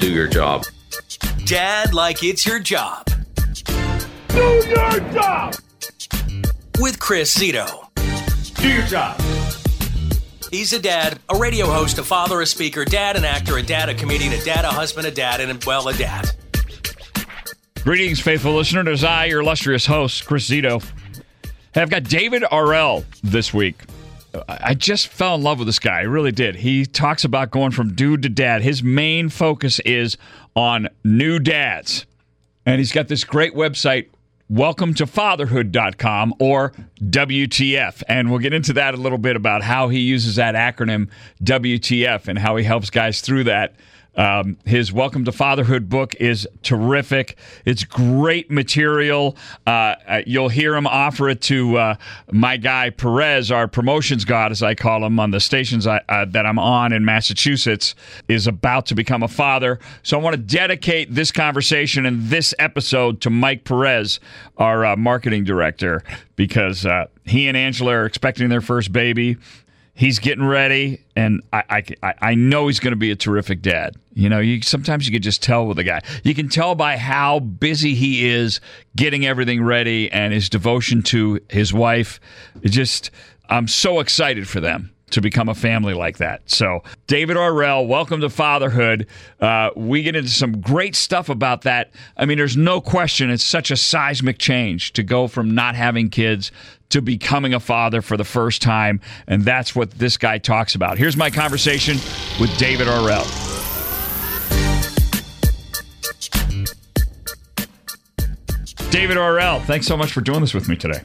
do your job. Dad like it's your job. Do your job. With Chris Zito. Do your job. He's a dad, a radio host, a father, a speaker, dad, an actor, a dad, a comedian, a dad, a husband, a dad, and well, a dad. Greetings, faithful listener. It is I, your illustrious host, Chris Zito. I've got David Arrell this week. I just fell in love with this guy. I really did. He talks about going from dude to dad. His main focus is on new dads. And he's got this great website, welcome to fatherhood.com or WTF. And we'll get into that a little bit about how he uses that acronym WTF and how he helps guys through that. Um, his Welcome to Fatherhood book is terrific. It's great material. Uh, uh, you'll hear him offer it to uh, my guy Perez, our promotions god, as I call him, on the stations I, uh, that I'm on in Massachusetts, is about to become a father. So I want to dedicate this conversation and this episode to Mike Perez, our uh, marketing director, because uh, he and Angela are expecting their first baby he's getting ready, and I I, I know he's going to be a terrific dad. You know, you sometimes you can just tell with a guy. You can tell by how busy he is getting everything ready and his devotion to his wife. It just I'm so excited for them to become a family like that. So, David Arrell, welcome to fatherhood. Uh, we get into some great stuff about that. I mean, there's no question it's such a seismic change to go from not having kids to becoming a father for the first time. And that's what this guy talks about. Here's my conversation with David Arrell. David Arrell, thanks so much for doing this with me today.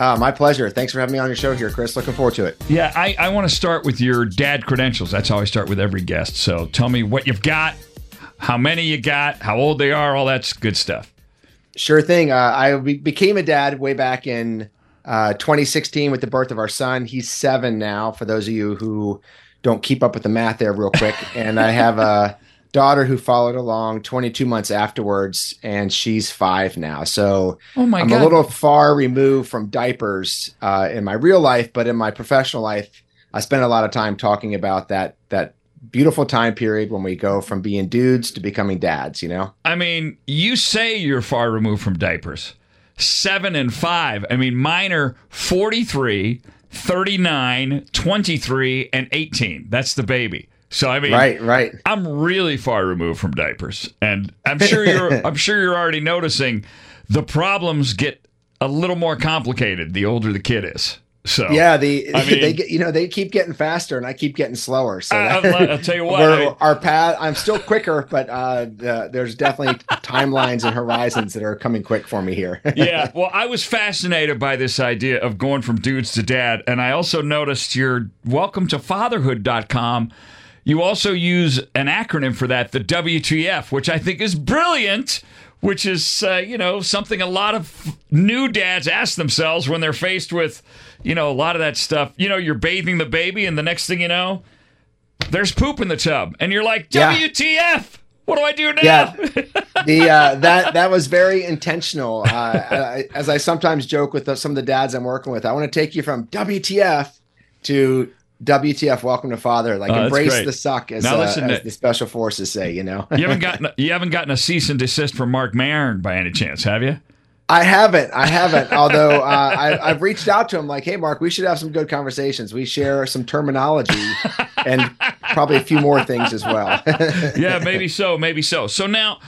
Uh, my pleasure. Thanks for having me on your show here, Chris. Looking forward to it. Yeah, I, I want to start with your dad credentials. That's how I start with every guest. So tell me what you've got, how many you got, how old they are, all that's good stuff. Sure thing. Uh, I became a dad way back in uh, 2016 with the birth of our son. He's seven now, for those of you who don't keep up with the math there real quick. and I have a daughter who followed along 22 months afterwards, and she's five now. So oh my I'm God. a little far removed from diapers uh, in my real life, but in my professional life, I spend a lot of time talking about that that beautiful time period when we go from being dudes to becoming dads. You know, I mean, you say you're far removed from diapers. Seven and five. I mean, mine are 43, 39, 23, and 18. That's the baby. So I mean, right, right. I'm really far removed from diapers, and I'm sure you're. I'm sure you're already noticing the problems get a little more complicated the older the kid is. So yeah, the I mean, they get you know they keep getting faster and I keep getting slower. So that, I'll, I'll tell you what, I, our path. I'm still quicker, but uh, the, there's definitely timelines and horizons that are coming quick for me here. yeah, well, I was fascinated by this idea of going from dudes to dad, and I also noticed your welcome to fatherhood.com. You also use an acronym for that, the WTF, which I think is brilliant which is uh, you know something a lot of new dads ask themselves when they're faced with you know a lot of that stuff. You know you're bathing the baby and the next thing you know there's poop in the tub. And you're like wtf yeah. what do i do now? Yeah. The uh, that that was very intentional. Uh, I, as i sometimes joke with some of the dads i'm working with i want to take you from wtf to WTF, welcome to father. Like Oh, embrace the suck, as, Now uh, listen as the special forces say. You know, you haven't gotten you haven't gotten a cease and desist from mark Maron by any chance have you I haven't. I haven't. Although uh, I, I've reached out to him, like, "Hey, Mark, we should have some good conversations. We share some terminology and probably a few more things as well." yeah, maybe so, maybe so. So now,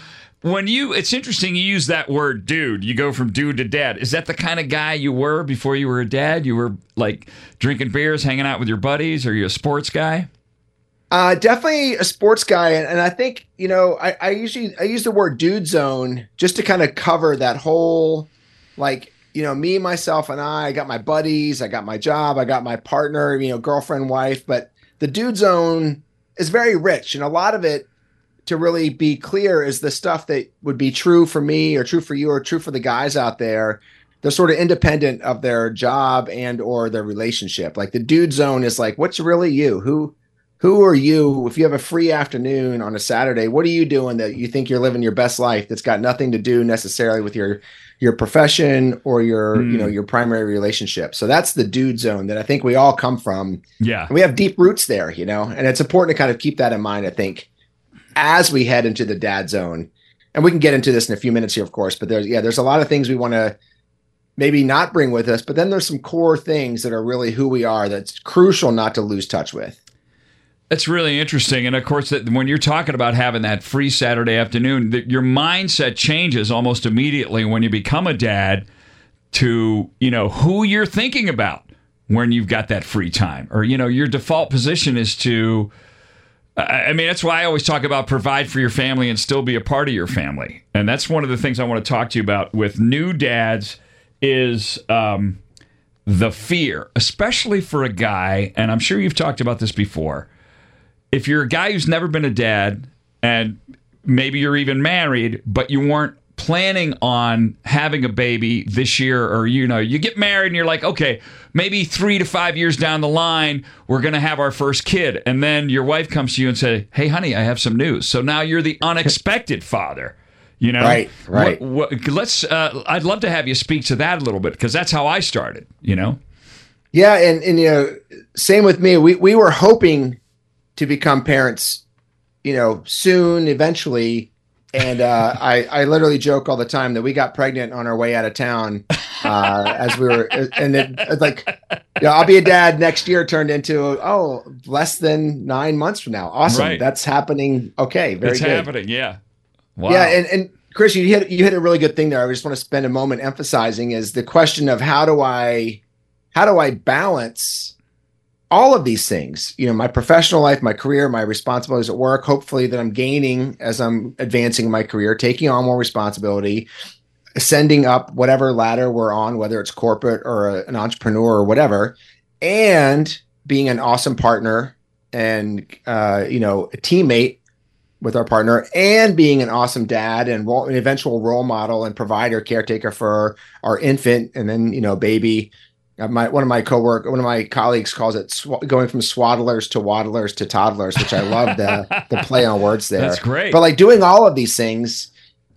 when you, it's interesting you use that word, dude. You go from dude to dad. Is that the kind of guy you were before you were a dad? You were like drinking beers, hanging out with your buddies. Are you a sports guy? Uh, definitely a sports guy, and, and I think you know I, I usually I use the word dude zone just to kind of cover that whole like you know me myself and I, I got my buddies, I got my job, I got my partner, you know girlfriend, wife, but the dude zone is very rich, and a lot of it to really be clear is the stuff that would be true for me or true for you or true for the guys out there they're sort of independent of their job and or their relationship. Like the dude zone is like what's really you? Who who are you? If you have a free afternoon on a saturday what are you doing that you think you're living your best life that's got nothing to do necessarily with your your profession or your Mm. you know your primary relationship? So that's the dude zone that i think we all come from. Yeah. and we have deep roots there you know and it's important to kind of keep that in mind i think as we head into the dad zone. And we can get into this in a few minutes here, of course. But there's yeah, there's a lot of things we want to maybe not bring with us. But then there's some core things that are really who we are that's crucial not to lose touch with. That's really interesting. And of course, when you're talking about having that free Saturday afternoon, your mindset changes almost immediately when you become a dad to, you know, who you're thinking about when you've got that free time. Or, you know, your default position is to I mean, that's why I always talk about provide for your family and still be a part of your family. And that's one of the things I want to talk to you about with new dads is um, the fear, especially for a guy. And I'm sure you've talked about this before if you're a guy who's never been a dad and maybe you're even married, but you weren't planning on having a baby this year or you know you get married and you're like okay maybe three to five years down the line we're going to have our first kid. And then your wife comes to you and say hey honey i have some news. So now you're the unexpected father you know? Right right. what, what, let's uh, i'd love to have you speak to that a little bit because that's how i started you know? Yeah and and you know same with me. We we were hoping to become parents, you know, soon, eventually. And uh, I, I literally joke all the time that we got pregnant on our way out of town uh, as we were, and it, like, you know, I'll be a dad next year turned into, oh, less than nine months from now. Awesome. Right. That's happening. Okay. Very it's good. happening. Yeah. Wow. Yeah. And, and Chris, you hit, you hit a really good thing there. I just want to spend a moment emphasizing is the question of how do I, how do I balance all of these things, you know, my professional life, my career, my responsibilities at work, hopefully that I'm gaining as I'm advancing in my career, taking on more responsibility, ascending up whatever ladder we're on, whether it's corporate or a, an entrepreneur or whatever, and being an awesome partner and, uh, you know, a teammate with our partner and being an awesome dad and role, an eventual role model and provider caretaker for our infant and then, you know, baby Uh, my one of my cowork one of my colleagues calls it sw- going from swaddlers to waddlers to toddlers which i love the the play on words there. That's great. But like doing all of these things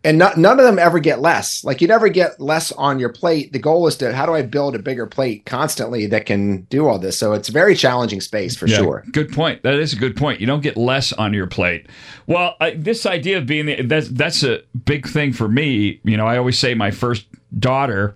and not, none of them ever get less. Like you never get less on your plate. The goal is to how do i build a bigger plate constantly that can do all this? So it's a very challenging space for yeah, sure. good point. That is a good point. You don't get less on your plate. Well I, this idea of being the, that's that's a big thing for me. You know i always say my first daughter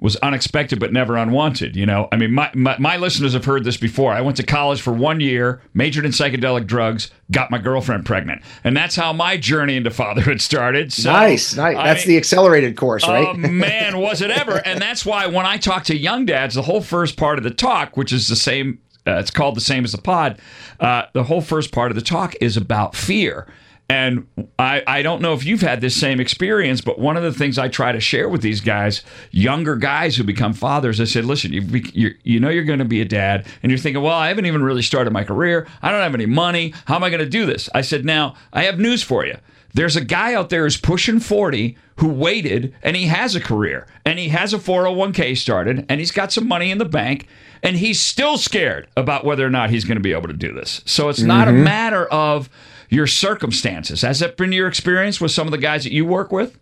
was unexpected but never unwanted. You know, I mean, my, my, my, listeners have heard this before. I went to college for one year, majored in psychedelic drugs, got my girlfriend pregnant, and that's how my journey into fatherhood started. So, nice, nice. That's I, the accelerated course, right? Oh man, was it ever? And that's why when I talk to young dads, the whole first part of the talk, which is the same, uh, it's called the same as the pod. Uh, the whole first part of the talk is about fear and I, I don't know if you've had this same experience, but one of the things I try to share with these guys, younger guys who become fathers, I said, listen, you, you, you know you're going to be a dad, and you're thinking, well, I haven't even really started my career. I don't have any money. How am I going to do this? I said, now, I have news for you. There's a guy out there who's pushing 40 who waited and he has a career and he has a 401k started and he's got some money in the bank and he's still scared about whether or not he's going to be able to do this. So it's mm-hmm. not a mm-hmm. matter of, your circumstances. Has that been your experience with some of the guys that you work with?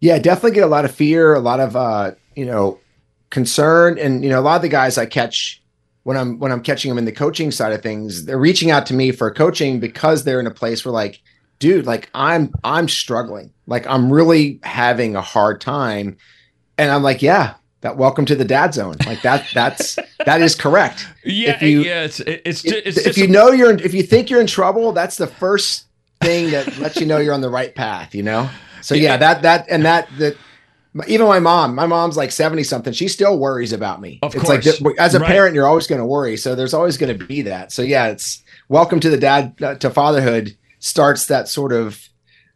Yeah, definitely get a lot of fear, a lot of uh, you know, concern, and you know, a lot of the guys I catch when I'm when I'm catching them in the coaching side of things, they're reaching out to me for coaching because they're in a place where like, dude, like I'm I'm struggling, like I'm really having a hard time, and I'm like, yeah, that welcome to the dad zone. Like that that's that is correct. Yeah if you, yeah it's it's, just, it's if, if you know you're in, if you think you're in trouble that's the first thing that lets you know you're on the right path you know? So yeah, yeah that that and that that even my mom my mom's like 70 something she still worries about me. Of it's course. like as a right. parent you're always going to worry so there's always going to be that. So yeah it's welcome to the dad uh, to fatherhood starts that sort of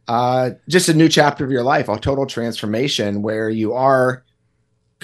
uh just a new chapter of your life a total transformation where you are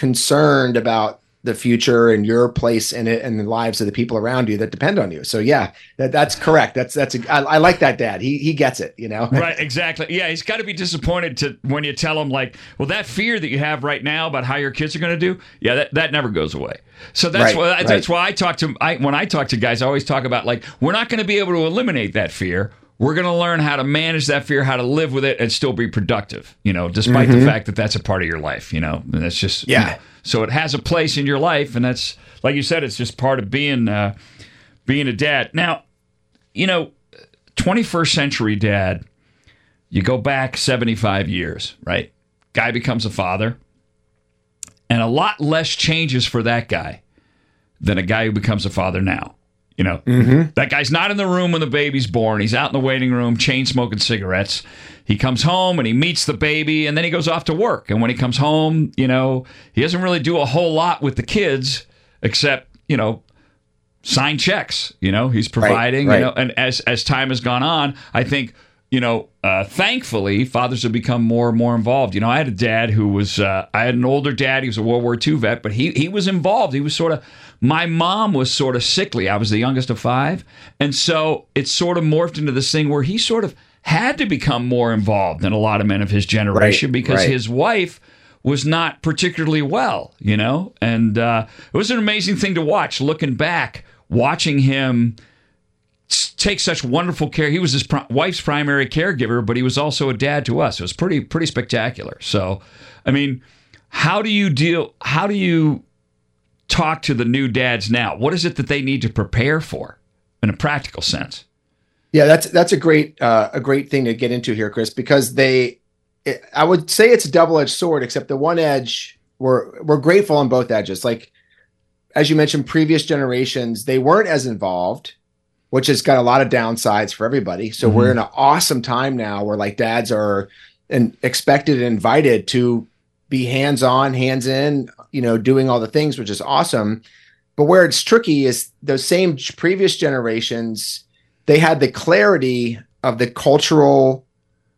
concerned about the future and your place in it and the lives of the people around you that depend on you. So yeah, that, that's correct. That's that's a, I, I like that dad. He he gets it. You know. right. Exactly. Yeah. He's got to be disappointed to when you tell him like, well, that fear that you have right now about how your kids are going to do, yeah, that, that never goes away. So that's right, why right. that's why I talk to I when I talk to guys, I always talk about like we're not going to be able to eliminate that fear. We're going to learn how to manage that fear, how to live with it, and still be productive. You know, despite mm-hmm. the fact that that's a part of your life. You know, and that's just yeah. You know, so it has a place in your life, and that's like you said, it's just part of being uh, being a dad. Now, you know, 21st century dad, you go back 75 years, right? Guy becomes a father, and a lot less changes for that guy than a guy who becomes a father now. You know, mm-hmm. that guy's not in the room when the baby's born. He's out in the waiting room, chain smoking cigarettes. He comes home and he meets the baby, and then he goes off to work. And when he comes home, you know, he doesn't really do a whole lot with the kids except, you know, sign checks. You know, he's providing. right. You know, and as as time has gone on, I think you know, uh, thankfully, fathers have become more and more involved. You know, I had a dad who was, uh, I had an older dad. He was a World War II vet, but he he was involved. He was sort of, my mom was sort of sickly. I was the youngest of five, and so it sort of morphed into this thing where he sort of had to become more involved than a lot of men of his generation Right, because right. his wife was not particularly well, you know, and uh, it was an amazing thing to watch. Looking back, watching him take such wonderful care. He was his pri- wife's primary caregiver, but he was also a dad to us. It was pretty pretty spectacular. So, I mean, how do you deal? How do you talk to the new dads now? What is it that they need to prepare for in a practical sense? Yeah, that's that's a great uh, a great thing to get into here, Chris, because they, it, I would say it's a double edged sword. Except the one edge, we're we're grateful on both edges. Like as you mentioned, previous generations they weren't as involved, which has got a lot of downsides for everybody. So we're mm-hmm. in an awesome time now where like dads are and expected and invited to be hands on, hands in, you know, doing all the things, which is awesome. But where it's tricky is those same previous generations they had the clarity of the cultural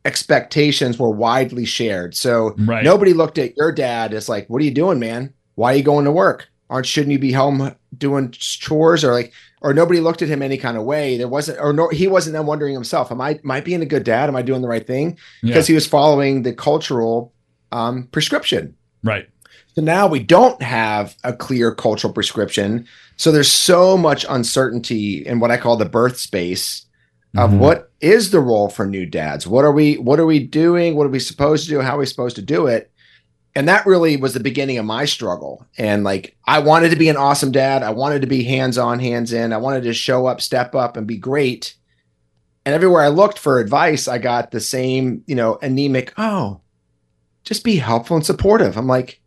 expectations were widely shared. So Right. nobody looked at your dad as like, "What are you doing, man? Why are you going to work? Aren't shouldn't you be home doing chores?" Or like, or nobody looked at him any kind of way. There wasn't, or no, he wasn't then wondering himself, "Am I, am I being a good dad? Am I doing the right thing?" Because he was following the cultural um, prescription. Right. So now we don't have a clear cultural prescription. So there's so much uncertainty in what I call the birth space of Mhm. what is the role for new dads? What are we what are we doing? What are we supposed to do? How are we supposed to do it? And that really was the beginning of my struggle. And like I wanted to be an awesome dad. I wanted to be hands-on, hands in. I wanted to show up, step up and be great. And everywhere I looked for advice, I got the same, you know, anemic, oh, just be helpful and supportive. I'm like,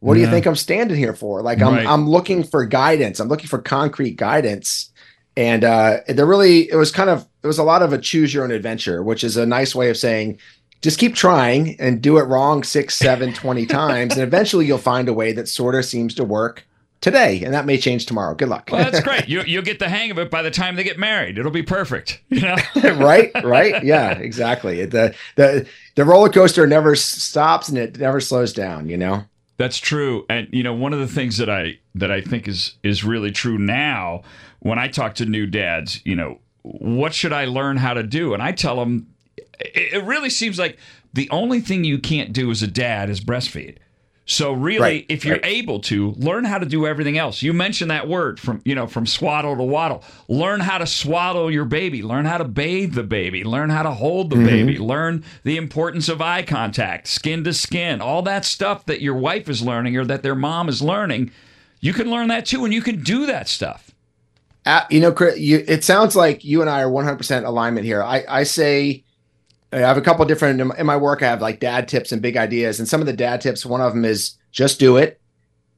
what do you think I'm standing here for? Like I'm Right. I'm looking for guidance. I'm looking for concrete guidance. And uh there really it was kind of it was a lot of a choose your own adventure, which is a nice way of saying just keep trying and do it wrong six, seven, 20 times. And eventually you'll find a way that sort of seems to work today. And that may change tomorrow. Good luck. Well, that's great. You you'll get the hang of it by the time they get married. It'll be perfect. You know. right right yeah exactly the the the roller coaster never stops and it never slows down you know That's true. And you know, one of the things that I that I think is is really true now when I talk to new dads, you know, what should I learn how to do? And I tell them it, it really seems like the only thing you can't do as a dad is breastfeed. So really, Right, if you're right. able to learn how to do everything else, you mentioned that word from you know from swaddle to waddle. Learn how to swaddle your baby. Learn how to bathe the baby. Learn how to hold the Mm-hmm. baby. Learn the importance of eye contact, skin to skin, all that stuff that your wife is learning or that their mom is learning. You can learn that too, and you can do that stuff. Uh, you know Chris, you, it sounds like you and i are 100% alignment here i i say i have a couple different in my- work i have like dad tips and big ideas and some of the dad tips one of them is just do it.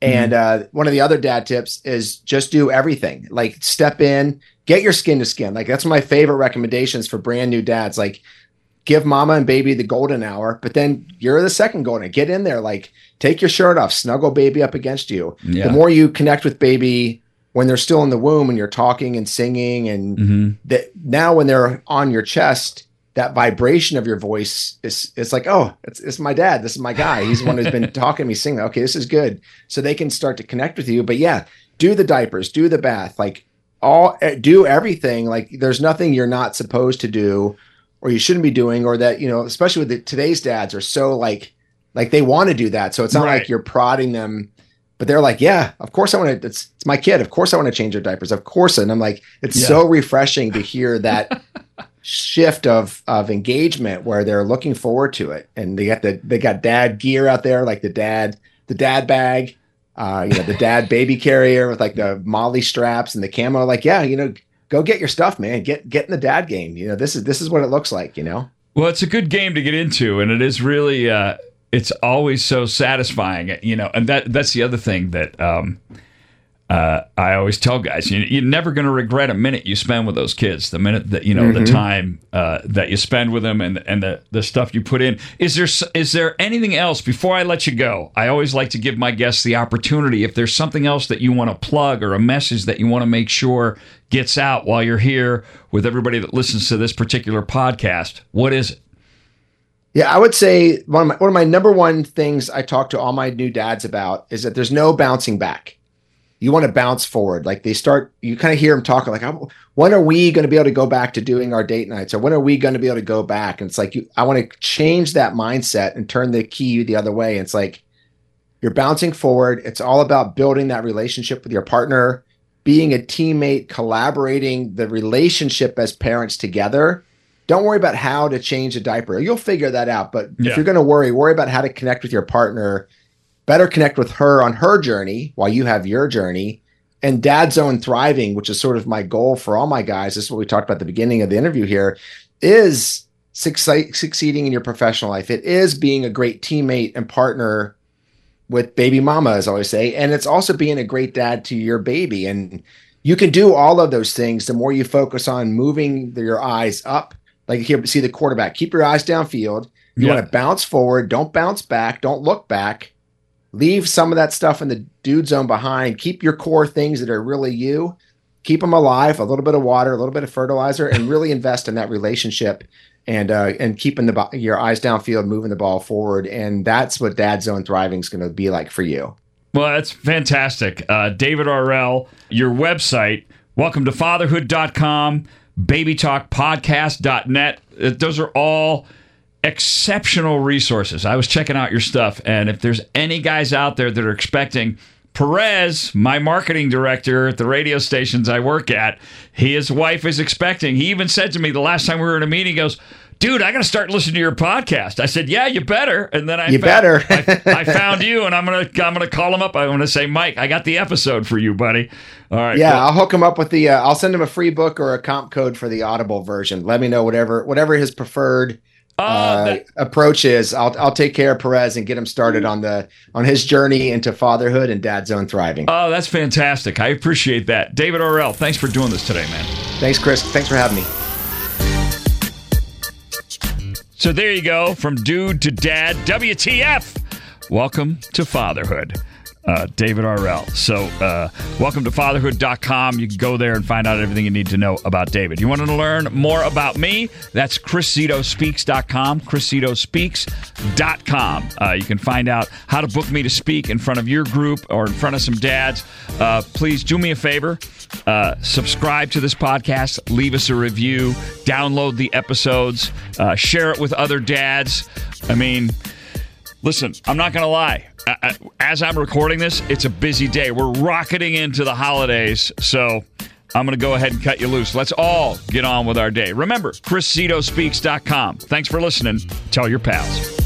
And uh, one of the other dad tips is just do everything. Like step in get your skin to skin. Like that's my favorite recommendations for brand new dads. Like give mama and baby the golden hour but then you're the second golden. Get in there like take your shirt off snuggle baby up against you. Yeah. the more you connect with baby when they're still in the womb and you're talking and singing and Mm-hmm. that now when they're on your chest that vibration of your voice is it's like oh it's, it's my dad. This is my guy. He's the one who's been talking to me singing. Okay this is good. So they can start to connect with you. But yeah do the diapers do the bath like all eh, do everything. Like there's nothing you're not supposed to do or you shouldn't be doing or that you know especially with the, today's dads are so like like they want to do that. So it's not Right. like you're prodding them but they're like yeah of course i want to it's, it's my kid. Of course i want to change their diapers. Of course. And i'm like it's Yeah. so refreshing to hear that shift of of engagement where they're looking forward to it and they got the they got dad gear out there like the dad the dad bag uh you know the dad baby carrier with like the MOLLE straps and the camo like yeah you know go get your stuff, man. Get get in the dad game. You know, this is this is what it looks like. You know. Well, it's a good game to get into, and it is really. Uh, it's always so satisfying, you know. And that that's the other thing that um, uh, I always tell guys: you, you're never going to regret a minute you spend with those kids. The minute that you know Mm-hmm. the time uh, that you spend with them, and and the the stuff you put in. Is there is there anything else before I let you go? I always like to give my guests the opportunity. If there's something else that you want to plug or a message that you want to make sure gets out while you're here with everybody that listens to this particular podcast, what is it? Yeah, I would say one of my one of my number one things I talk to all my new dads about is that there's no bouncing back. You want to bounce forward. Like they start, you kind of hear them talking like, "When are we going to be able to go back to doing our date nights? Or when are we going to be able to go back?" And it's like you, I want to change that mindset and turn the key the other way. It's like you're bouncing forward. It's all about building that relationship with your partner, being a teammate, collaborating the relationship as parents together. Don't worry about how to change a diaper. You'll figure that out. But Yeah. if you're going to worry, worry about how to connect with your partner. Better connect with her on her journey while you have your journey. And dad zone thriving, which is sort of my goal for all my guys. This is what we talked about at the beginning of the interview here, is succeeding in your professional life. It is being a great teammate and partner with baby mama, as I always say. And it's also being a great dad to your baby. And you can do all of those things the more you focus on moving your eyes up. Like here, see the quarterback, keep your eyes downfield. You Yeah. want to bounce forward, don't bounce back, don't look back. Leave some of that stuff in the dude zone behind. Keep your core things that are really you. Keep them alive. A little bit of water, a little bit of fertilizer, and really invest in that relationship and uh, and keeping the your eyes downfield, moving the ball forward. And that's what dad zone thriving is going to be like for you. Well, that's fantastic. Uh, David Arrell, your website, welcome to fatherhood.com, babytalkpodcast.net. Uh, Those are all exceptional resources. I was checking out your stuff, and if there's any guys out there that are expecting Perez, my marketing director at the radio stations I work at, his wife is expecting. He even said to me the last time we were in a meeting, he goes, Dude, I got to start listening to your podcast. I said, "Yeah, you better." And then I You found- better. I, I found you, and I'm gonna I'm gonna call him up. I'm gonna say, Mike, I got the episode for you, buddy. All right. Yeah, well, I'll hook him up with the. Uh, I'll send him a free book or a comp code for the Audible version. Let me know whatever whatever his preferred uh, that- approach is. I'll I'll take care of Perez and get him started on the on his journey into fatherhood and dad zone thriving. oh, that's fantastic. I appreciate that, David Arrell. Thanks for doing this today, man. Thanks, Chris. Thanks for having me. So there you go, from dude to dad. WTF? Welcome to fatherhood. Uh, David Arrell. So, uh, welcome to fatherhood.com. You can go there and find out everything you need to know about David. You want to learn more about me? That's chriszitospeaks.com. chriszitospeaks.com. Uh, you can find out how to book me to speak in front of your group or in front of some dads. Uh, please do me a favor. Uh, subscribe to this podcast, leave us a review, download the episodes, uh, share it with other dads. I mean, listen, I'm not going to lie. As I'm recording this, it's a busy day. We're rocketing into the holidays, so I'm going to go ahead and cut you loose. Let's all get on with our day. Remember, chriszitospeaks.com. Thanks for listening. Tell your pals.